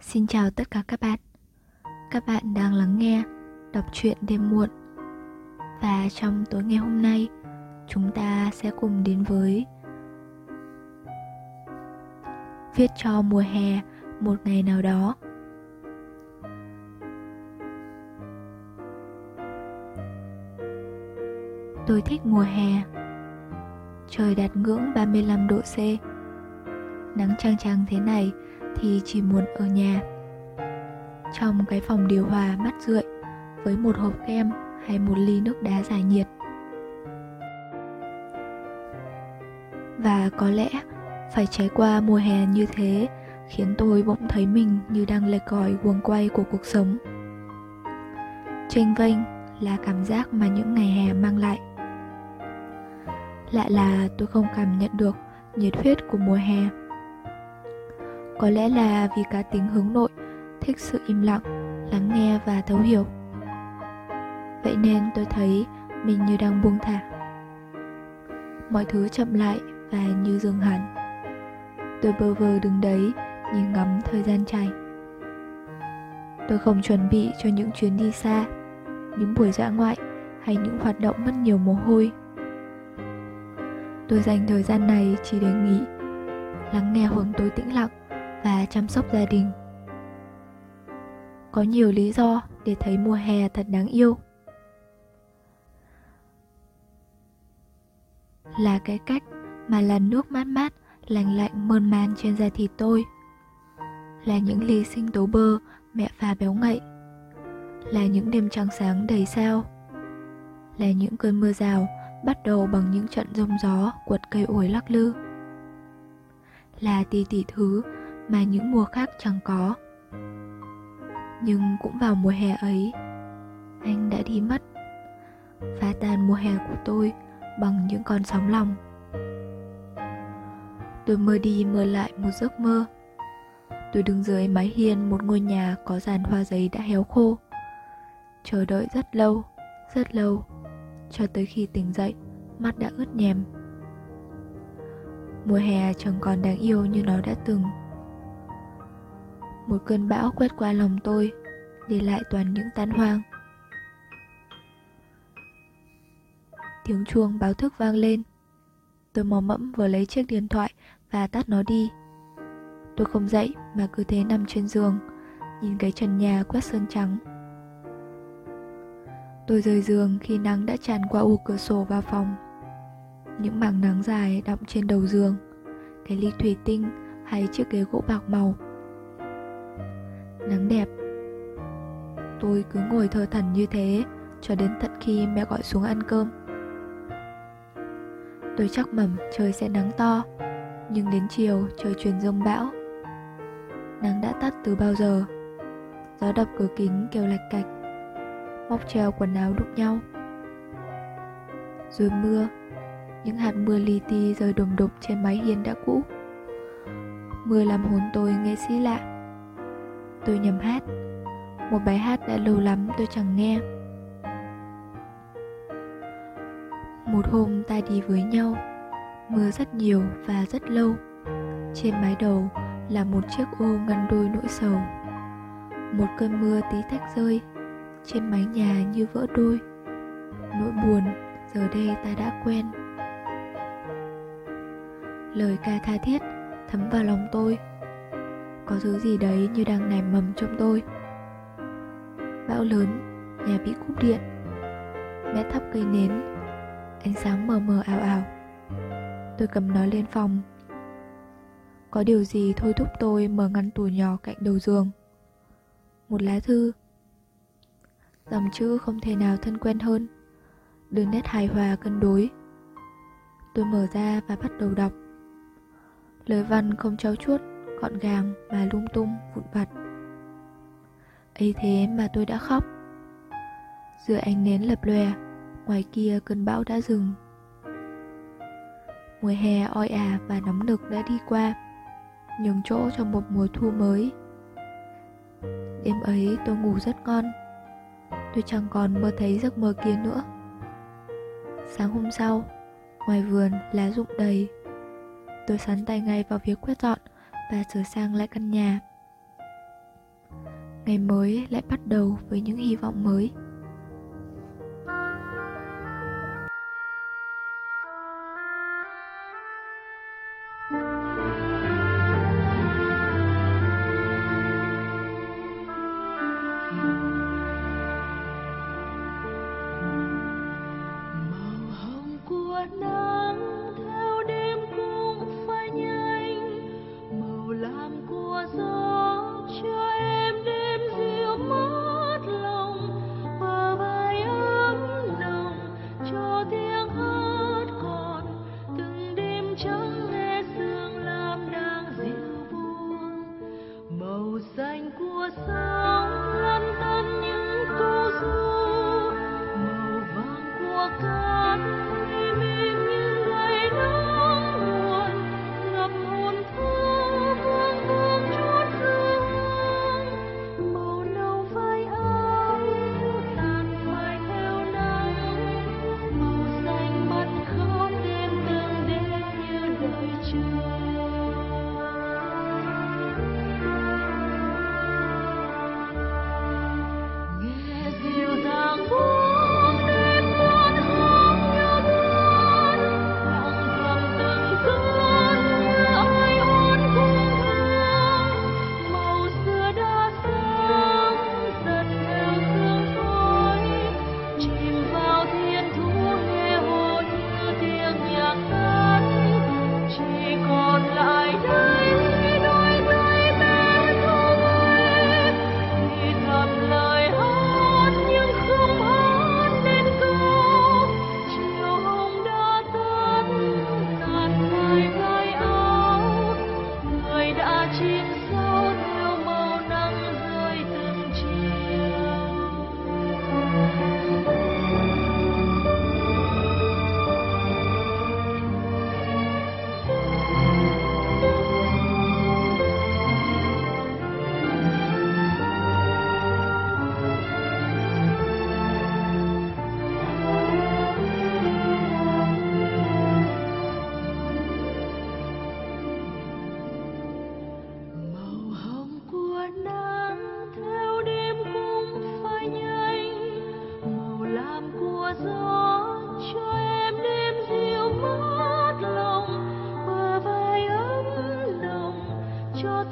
Xin chào tất cả các bạn. Các bạn đang lắng nghe, Đọc truyện đêm muộn. Và trong tối ngày hôm nay, Chúng ta sẽ cùng đến với Viết cho mùa hè Một ngày nào đó. Tôi thích mùa hè. Trời đạt ngưỡng 35 độ C. Nắng chang chang thế này thì chỉ muốn ở nhà. Trong cái phòng điều hòa mát rượi, Với một hộp kem hay một ly nước đá giải nhiệt. Và có lẽ phải trải qua mùa hè như thế Khiến tôi bỗng thấy mình như đang lệch còi guồng quay của cuộc sống. Tranh vênh là cảm giác mà những ngày hè mang lại. Lại là tôi không cảm nhận được nhiệt huyết của mùa hè. Có lẽ là vì cá tính hướng nội Thích sự im lặng, lắng nghe và thấu hiểu. Vậy nên tôi thấy mình như đang buông thả. Mọi thứ chậm lại và như dừng hẳn. Tôi bơ vơ đứng đấy nhìn ngắm thời gian chảy Tôi không chuẩn bị cho những chuyến đi xa Những buổi dã ngoại hay những hoạt động mất nhiều mồ hôi. Tôi dành thời gian này chỉ để nghỉ Lắng nghe hồn tôi tĩnh lặng. Và chăm sóc gia đình. Có nhiều lý do để thấy mùa hè thật đáng yêu. Là cái cách mà làn nước mát mát lành lạnh mơn man trên da thịt tôi. Là những ly sinh tố bơ mẹ pha béo ngậy. Là những đêm trăng sáng đầy sao. Là những cơn mưa rào bắt đầu bằng những trận rông gió quật cây ổi lắc lư. Là tỷ tỷ thứ mà những mùa khác chẳng có. Nhưng cũng vào mùa hè ấy, anh đã đi mất, phá tan mùa hè của tôi bằng những con sóng lòng. Tôi mơ đi mơ lại một giấc mơ. Tôi đứng dưới mái hiên một ngôi nhà có dàn hoa giấy đã héo khô. Chờ đợi rất lâu rất lâu, cho tới khi tỉnh dậy, mắt đã ướt nhèm. Mùa hè chẳng còn đáng yêu như nó đã từng một cơn bão quét qua lòng tôi, để lại toàn những tan hoang. Tiếng chuông báo thức vang lên. Tôi mò mẫm vừa lấy chiếc điện thoại và tắt nó đi. Tôi không dậy mà cứ thế nằm trên giường, nhìn cái trần nhà quét sơn trắng. Tôi rời giường khi nắng đã tràn qua ô cửa sổ vào phòng. Những mảng nắng dài đọng trên đầu giường, Cái ly thủy tinh hay chiếc ghế gỗ bạc màu. Nắng đẹp. Tôi cứ ngồi thơ thẩn như thế, Cho đến tận khi mẹ gọi xuống ăn cơm. Tôi chắc mẩm trời sẽ nắng to, Nhưng đến chiều trời chuyển rông bão. Nắng đã tắt từ bao giờ? Gió đập cửa kính kêu lạch cạch, móc treo quần áo đụng nhau. Rồi mưa, những hạt mưa li ti rơi đùng đục trên mái hiên đã cũ. Mưa làm hồn tôi nghe sĩ lạ tôi nhầm hát. Một bài hát đã lâu lắm tôi chẳng nghe. Một hôm ta đi với nhau, mưa rất nhiều và rất lâu. Trên mái đầu là một chiếc ô ngăn đôi nỗi sầu. Một cơn mưa tí tách rơi, trên mái nhà như vỡ đôi. Nỗi buồn giờ đây ta đã quen. Lời ca tha thiết thấm vào lòng tôi có thứ gì đấy như đang nảy mầm trong tôi. Bão lớn, nhà bị cúp điện. Mẹ thắp cây nến, ánh sáng mờ mờ ảo ảo. Tôi cầm nó lên phòng. Có điều gì thôi thúc tôi mở ngăn tủ nhỏ cạnh đầu giường. Một lá thư. Dòng chữ không thể nào thân quen hơn. Đường nét hài hòa cân đối. Tôi mở ra và bắt đầu đọc. Lời văn không trau chuốt gọn gàng mà lung tung, vụn vặt. Ấy thế mà tôi đã khóc. Giữa ánh nến lập lòe, ngoài kia cơn bão đã dừng. Mùa hè oi ả và nóng nực đã đi qua, nhường chỗ cho một mùa thu mới. Đêm ấy tôi ngủ rất ngon. Tôi chẳng còn mơ thấy giấc mơ kia nữa. Sáng hôm sau, ngoài vườn lá rụng đầy. Tôi sắn tay ngay vào việc quét dọn và sửa sang lại căn nhà. Ngày mới lại bắt đầu với những hy vọng mới. Cho